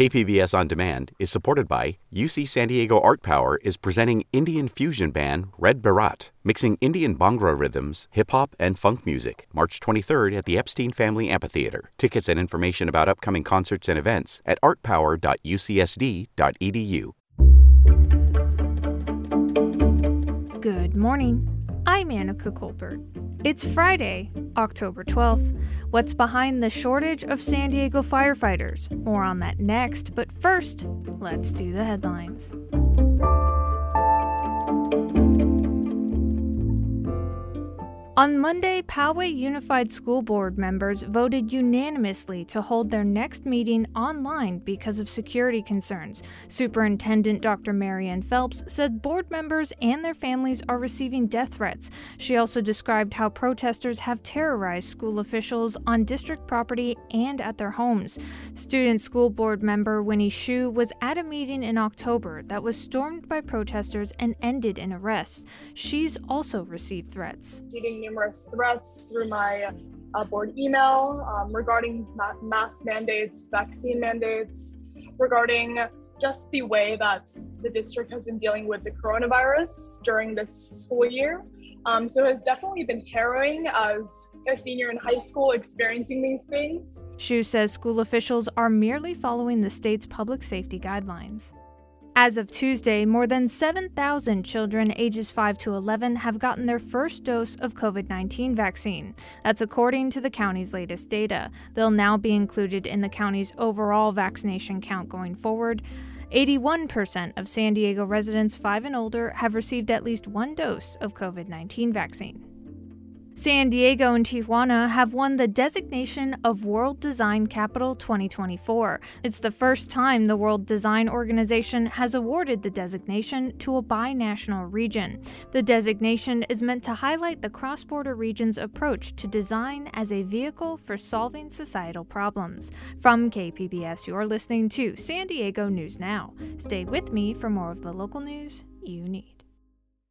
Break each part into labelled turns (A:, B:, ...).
A: KPBS On Demand is supported by UC San Diego Art Power is presenting Indian fusion band Red Baraat, mixing Indian Bhangra rhythms, hip hop, and funk music, March 23rd at the Epstein Family Amphitheater. Tickets and information about upcoming concerts and events at artpower.ucsd.edu.
B: Good morning. I'm Anica Colbert. It's Friday, October 12th. What's behind the shortage of San Diego firefighters? More on that next, but first, let's do the headlines. On Monday, Poway Unified School Board members voted unanimously to hold their next meeting online because of security concerns. Superintendent Dr. Marian Phelps said board members and their families are receiving death threats. She also described how protesters have terrorized school officials on district property and at their homes. Student School Board member Winnie Shu was at a meeting in October that was stormed by protesters and ended in arrests. She's also received threats
C: numerous threats through my uh, board email um, regarding ma- mask mandates, vaccine mandates, regarding just the way that the district has been dealing with the coronavirus during this school year. Um, so it's definitely been harrowing as a senior in high school experiencing these things.
B: Shu says school officials are merely following the state's public safety guidelines. As of Tuesday, more than 7,000 children ages 5 to 11 have gotten their first dose of COVID 19 vaccine. That's according to the county's latest data. They'll now be included in the county's overall vaccination count going forward. 81% of San Diego residents 5 and older have received at least one dose of COVID 19 vaccine. San Diego and Tijuana have won the designation of World Design Capital 2024. It's the first time the World Design Organization has awarded the designation to a binational region. The designation is meant to highlight the cross border region's approach to design as a vehicle for solving societal problems. From KPBS, you're listening to San Diego News Now. Stay with me for more of the local news you need.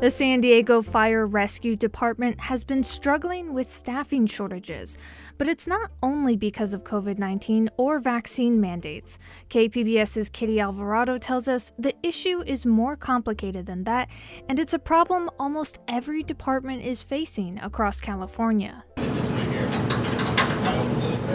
B: The San Diego Fire Rescue Department has been struggling with staffing shortages, but it's not only because of COVID 19 or vaccine mandates. KPBS's Kitty Alvarado tells us the issue is more complicated than that, and it's a problem almost every department is facing across California.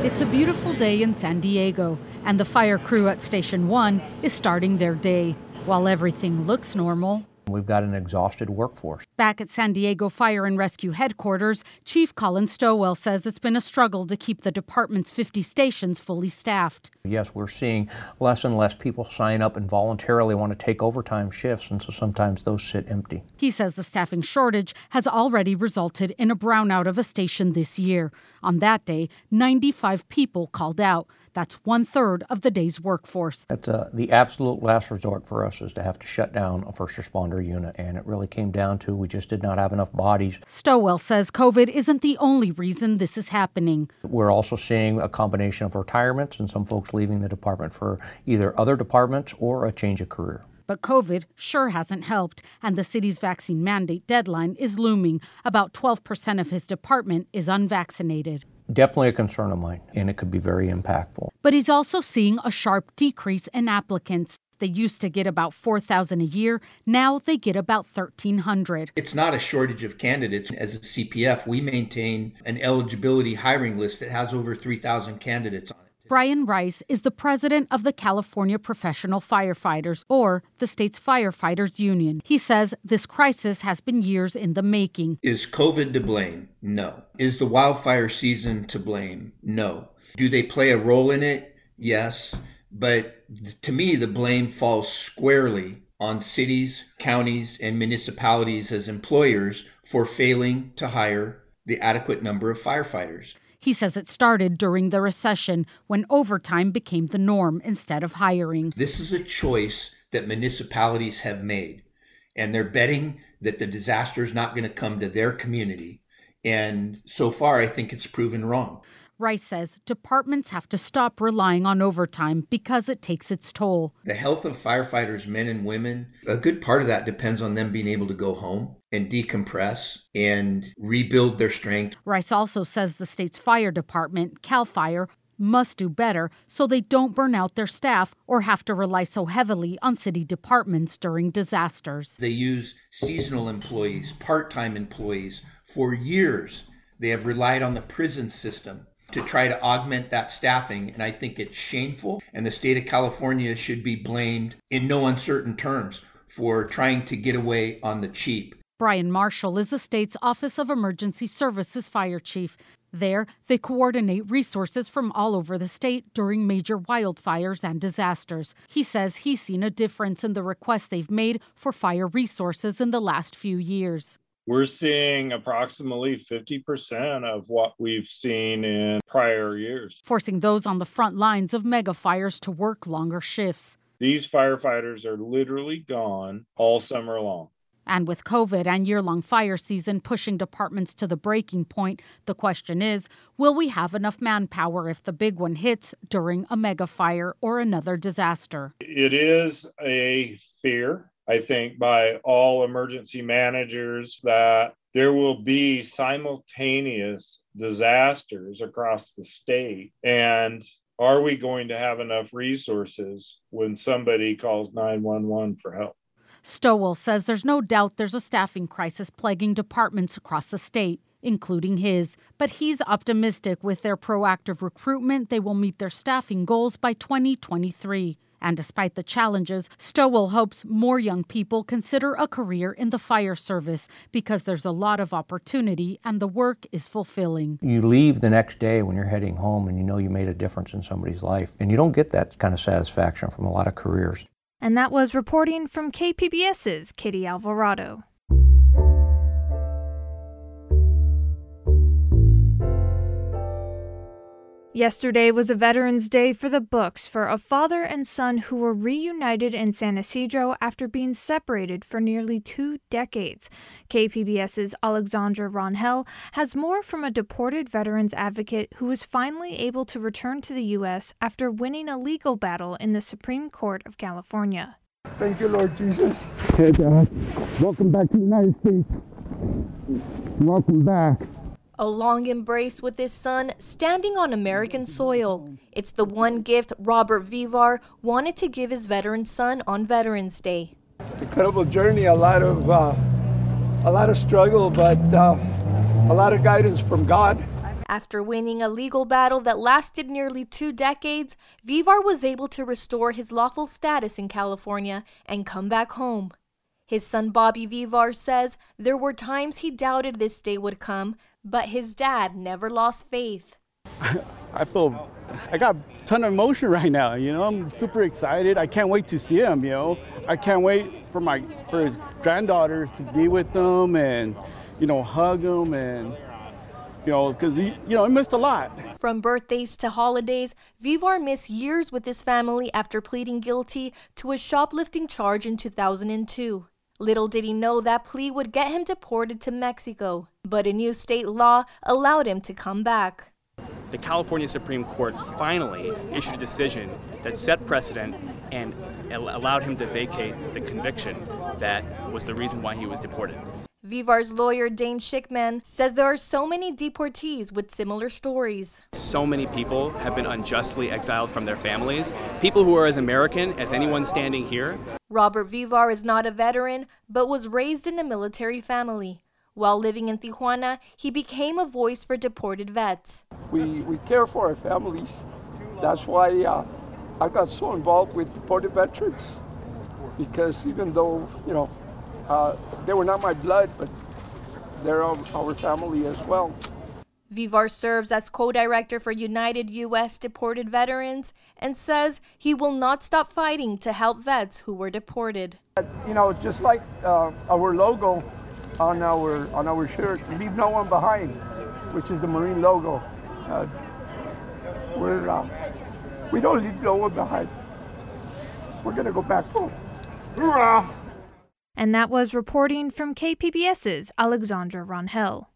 D: It's a beautiful day in San Diego, and the fire crew at Station 1 is starting their day. While everything looks normal,
E: We've got an exhausted workforce.
D: Back at San Diego Fire and Rescue Headquarters, Chief Colin Stowell says it's been a struggle to keep the department's 50 stations fully staffed.
E: Yes, we're seeing less and less people sign up and voluntarily want to take overtime shifts, and so sometimes those sit empty.
D: He says the staffing shortage has already resulted in a brownout of a station this year. On that day, 95 people called out. That's one third of the day's workforce.
E: That's uh, the absolute last resort for us is to have to shut down a first responder unit, and it really came down to we just did not have enough bodies.
D: Stowell says COVID isn't the only reason this is happening.
E: We're also seeing a combination of retirements and some folks leaving the department for either other departments or a change of career.
D: But COVID sure hasn't helped, and the city's vaccine mandate deadline is looming. About 12% of his department is unvaccinated.
E: Definitely a concern of mine, and it could be very impactful.
D: But he's also seeing a sharp decrease in applicants. They used to get about 4,000 a year. Now they get about 1,300.
F: It's not a shortage of candidates. As a CPF, we maintain an eligibility hiring list that has over 3,000 candidates on it.
D: Brian Rice is the president of the California Professional Firefighters, or the state's firefighters union. He says this crisis has been years in the making.
F: Is COVID to blame? No. Is the wildfire season to blame? No. Do they play a role in it? Yes. But to me, the blame falls squarely on cities, counties, and municipalities as employers for failing to hire the adequate number of firefighters.
D: He says it started during the recession when overtime became the norm instead of hiring.
F: This is a choice that municipalities have made, and they're betting that the disaster is not going to come to their community. And so far, I think it's proven wrong.
D: Rice says departments have to stop relying on overtime because it takes its toll.
F: The health of firefighters, men and women, a good part of that depends on them being able to go home and decompress and rebuild their strength.
D: Rice also says the state's fire department, CAL FIRE, must do better so they don't burn out their staff or have to rely so heavily on city departments during disasters.
F: They use seasonal employees, part time employees. For years, they have relied on the prison system to try to augment that staffing. And I think it's shameful. And the state of California should be blamed in no uncertain terms for trying to get away on the cheap.
D: Brian Marshall is the state's Office of Emergency Services fire chief. There, they coordinate resources from all over the state during major wildfires and disasters. He says he's seen a difference in the requests they've made for fire resources in the last few years.
G: We're seeing approximately 50% of what we've seen in prior years,
D: forcing those on the front lines of mega fires to work longer shifts.
G: These firefighters are literally gone all summer long.
D: And with COVID and year long fire season pushing departments to the breaking point, the question is will we have enough manpower if the big one hits during a mega fire or another disaster?
G: It is a fear, I think, by all emergency managers that there will be simultaneous disasters across the state. And are we going to have enough resources when somebody calls 911 for help?
D: Stowell says there's no doubt there's a staffing crisis plaguing departments across the state, including his. But he's optimistic with their proactive recruitment, they will meet their staffing goals by 2023. And despite the challenges, Stowell hopes more young people consider a career in the fire service because there's a lot of opportunity and the work is fulfilling.
E: You leave the next day when you're heading home and you know you made a difference in somebody's life. And you don't get that kind of satisfaction from a lot of careers.
B: And that was reporting from KPBS's Kitty Alvarado. Yesterday was a Veterans Day for the books for a father and son who were reunited in San Ysidro after being separated for nearly two decades. KPBS's Alexandra Rangel has more from a deported veterans advocate who was finally able to return to the U.S. after winning a legal battle in the Supreme Court of California.
H: Thank you, Lord Jesus. Hey, God. Welcome back to the United States. Welcome back.
I: A long embrace with his son standing on American soil. It's the one gift Robert Vivar wanted to give his veteran son on Veterans Day.
H: Incredible journey, a lot of uh, a lot of struggle, but uh, a lot of guidance from God.
I: After winning a legal battle that lasted nearly two decades, Vivar was able to restore his lawful status in California and come back home. His son Bobby Vivar says there were times he doubted this day would come, but his dad never lost faith.
H: I feel I got a ton of emotion right now. You know, I'm super excited. I can't wait to see him. You know, I can't wait for my for his granddaughters to be with them and you know hug them and you know because he you know he missed a lot.
I: From birthdays to holidays, Vivar missed years with his family after pleading guilty to a shoplifting charge in 2002. Little did he know that plea would get him deported to Mexico, but a new state law allowed him to come back.
J: The California Supreme Court finally issued a decision that set precedent and allowed him to vacate the conviction that was the reason why he was deported.
I: Vivar's lawyer, Dane Schickman, says there are so many deportees with similar stories.
J: So many people have been unjustly exiled from their families, people who are as American as anyone standing here.
I: Robert Vivar is not a veteran, but was raised in a military family. While living in Tijuana, he became a voice for deported vets.
H: We, we care for our families. That's why uh, I got so involved with deported veterans. Because even though, you know, uh, they were not my blood, but they're our family as well.
I: Vivar serves as co director for United U.S. Deported Veterans and says he will not stop fighting to help vets who were deported.
H: You know, just like uh, our logo on our, on our shirt, Leave No One Behind, which is the Marine logo. Uh, we're, uh, we don't leave no one behind. We're going to go back home. Hoorah!
B: And that was reporting from KPBS's Alexandra Rangel.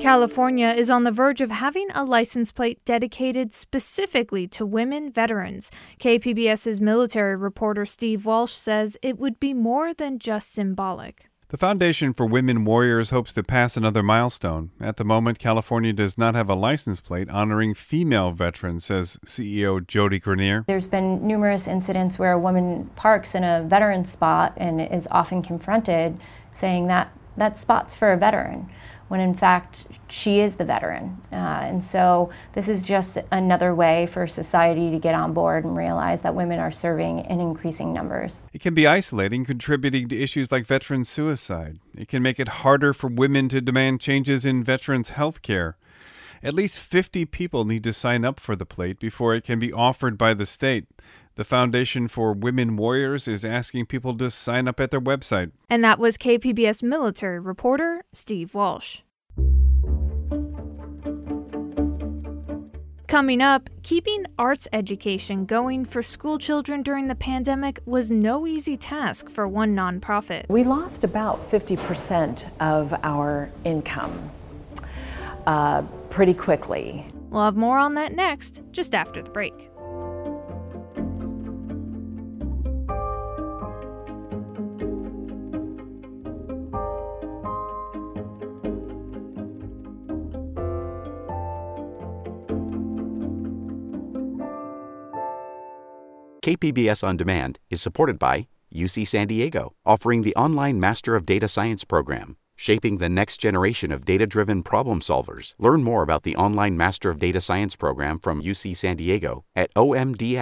B: California is on the verge of having a license plate dedicated specifically to women veterans. KPBS's military reporter Steve Walsh says it would be more than just symbolic.
K: The Foundation for Women Warriors hopes to pass another milestone. At the moment, California does not have a license plate honoring female veterans, says CEO Jody Grenier.
L: There's been numerous incidents where a woman parks in a veteran spot and is often confronted saying that that spot's for a veteran when in fact she is the veteran. Uh, and so this is just another way for society to get on board and realize that women are serving in increasing numbers.
K: It can be isolating, contributing to issues like veteran suicide. It can make it harder for women to demand changes in veterans' health care. At least 50 people need to sign up for the plate before it can be offered by the state. The Foundation for Women Warriors is asking people to sign up at their website.
B: And that was KPBS military reporter Steve Walsh. Coming up, keeping arts education going for school children during the pandemic was no easy task for one nonprofit.
M: We lost about 50% of our income uh, pretty quickly.
B: We'll have more on that next, just after the break.
A: KPBS On Demand is supported by UC San Diego, offering the online Master of Data Science program, shaping the next generation of data driven problem solvers. Learn more about the online Master of Data Science program from UC San Diego at omds.ucsd.edu.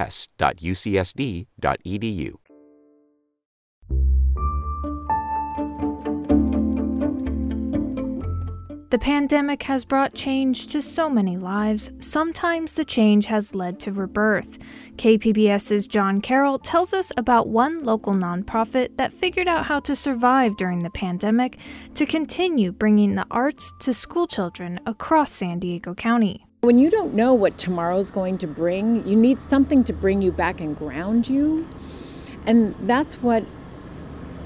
B: The pandemic has brought change to so many lives. Sometimes the change has led to rebirth. KPBS's John Carroll tells us about one local nonprofit that figured out how to survive during the pandemic to continue bringing the arts to schoolchildren across San Diego County.
N: When you don't know what tomorrow's going to bring, you need something to bring you back and ground you. And that's what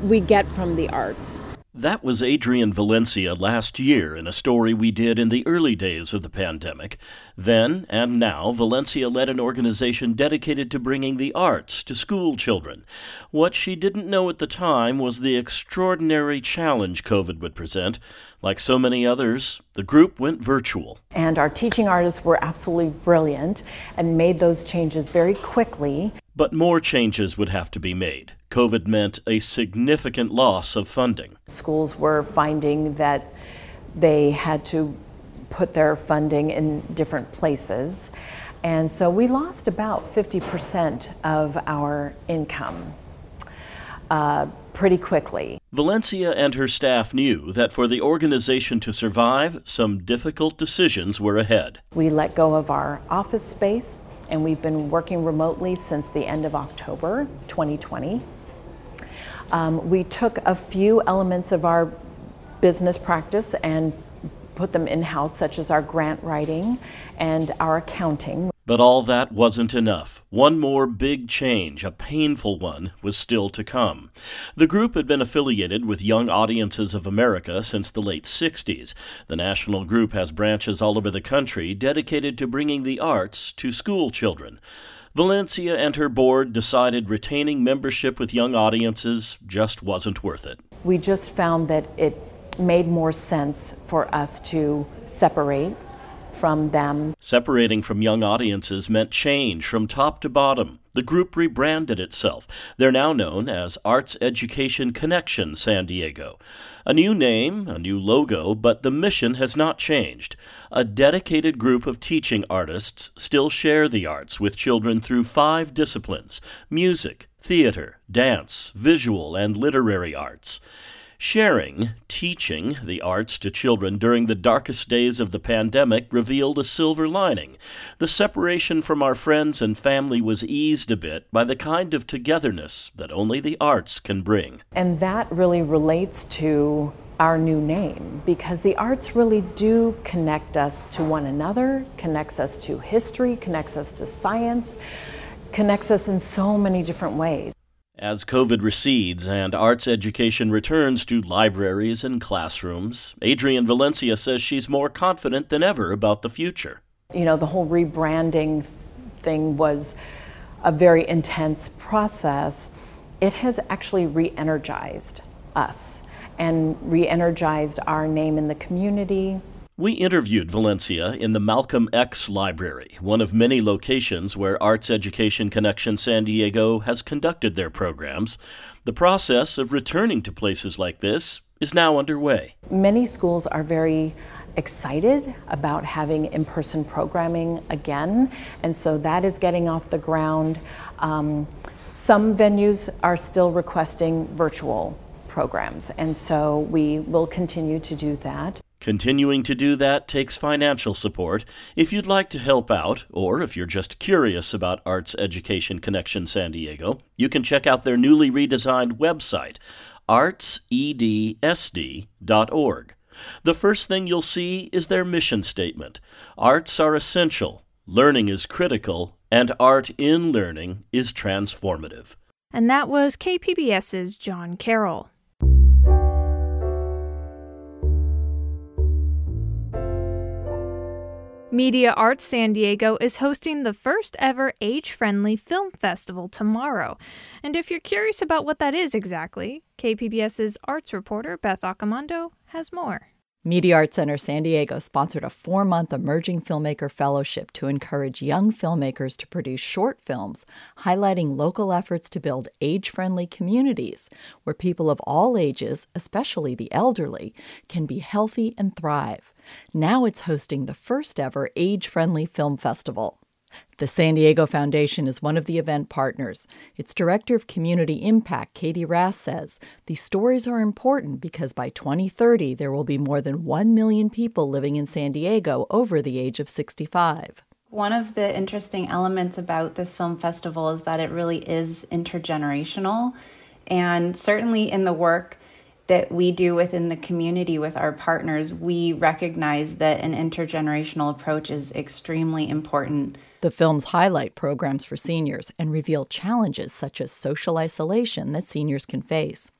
N: we get from the arts.
O: That was Adrian Valencia last year in a story we did in the early days of the pandemic. Then and now, Valencia led an organization dedicated to bringing the arts to school children. What she didn't know at the time was the extraordinary challenge COVID would present. Like so many others, the group went virtual.
M: And our teaching artists were absolutely brilliant and made those changes very quickly.
O: But more changes would have to be made. COVID meant a significant loss of funding.
M: Schools were finding that they had to put their funding in different places. And so we lost about 50% of our income uh, pretty quickly.
O: Valencia and her staff knew that for the organization to survive, some difficult decisions were ahead.
M: We let go of our office space, and we've been working remotely since the end of October 2020. Um, we took a few elements of our business practice and put them in house, such as our grant writing and our accounting.
O: But all that wasn't enough. One more big change, a painful one, was still to come. The group had been affiliated with Young Audiences of America since the late 60s. The national group has branches all over the country dedicated to bringing the arts to school children. Valencia and her board decided retaining membership with young audiences just wasn't worth it.
M: We just found that it made more sense for us to separate from them.
O: Separating from young audiences meant change from top to bottom. The group rebranded itself. They're now known as Arts Education Connection San Diego. A new name, a new logo, but the mission has not changed. A dedicated group of teaching artists still share the arts with children through five disciplines music, theater, dance, visual, and literary arts. Sharing, teaching the arts to children during the darkest days of the pandemic revealed a silver lining. The separation from our friends and family was eased a bit by the kind of togetherness that only the arts can bring.
M: And that really relates to our new name because the arts really do connect us to one another, connects us to history, connects us to science, connects us in so many different ways.
O: As COVID recedes and arts education returns to libraries and classrooms, Adrian Valencia says she's more confident than ever about the future.
M: You know, the whole rebranding thing was a very intense process. It has actually re energized us and re energized our name in the community.
O: We interviewed Valencia in the Malcolm X Library, one of many locations where Arts Education Connection San Diego has conducted their programs. The process of returning to places like this is now underway.
M: Many schools are very excited about having in person programming again, and so that is getting off the ground. Um, some venues are still requesting virtual programs, and so we will continue to do that.
O: Continuing to do that takes financial support. If you'd like to help out, or if you're just curious about Arts Education Connection San Diego, you can check out their newly redesigned website, artsedsd.org. The first thing you'll see is their mission statement Arts are essential, learning is critical, and art in learning is transformative.
B: And that was KPBS's John Carroll. Media Arts San Diego is hosting the first ever age friendly film festival tomorrow. And if you're curious about what that is exactly, KPBS's arts reporter Beth Accomando has more.
P: Media Arts Center San Diego sponsored a four month Emerging Filmmaker Fellowship to encourage young filmmakers to produce short films highlighting local efforts to build age friendly communities where people of all ages, especially the elderly, can be healthy and thrive. Now it's hosting the first ever age friendly film festival. The San Diego Foundation is one of the event partners. Its Director of Community Impact, Katie Rast, says these stories are important because by 2030 there will be more than 1 million people living in San Diego over the age of 65.
Q: One of the interesting elements about this film festival is that it really is intergenerational. And certainly in the work that we do within the community with our partners, we recognize that an intergenerational approach is extremely important.
P: The films highlight programs for seniors and reveal challenges such as social isolation that seniors can face.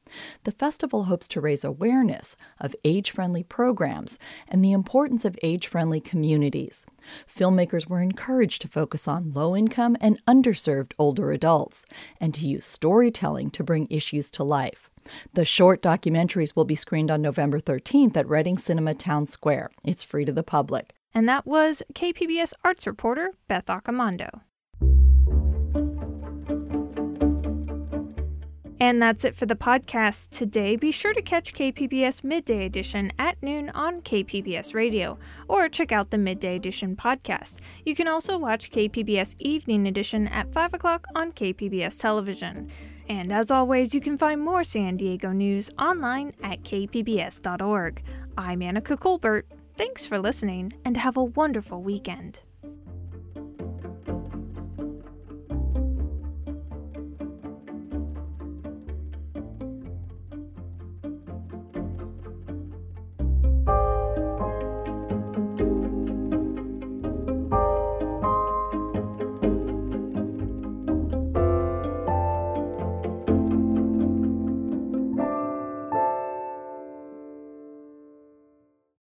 P: The festival hopes to raise awareness of age friendly programs and the importance of age friendly communities. Filmmakers were encouraged to focus on low income and underserved older adults and to use storytelling to bring issues to life. The short documentaries will be screened on November 13th at Reading Cinema Town Square. It's free to the public.
B: And that was KPBS arts reporter Beth Accomando. And that's it for the podcast today. Be sure to catch KPBS Midday Edition at noon on KPBS Radio, or check out the Midday Edition podcast. You can also watch KPBS Evening Edition at 5 o'clock on KPBS Television. And as always, you can find more San Diego news online at kpbs.org. I'm Anica Colbert. Thanks for listening, and have a wonderful weekend.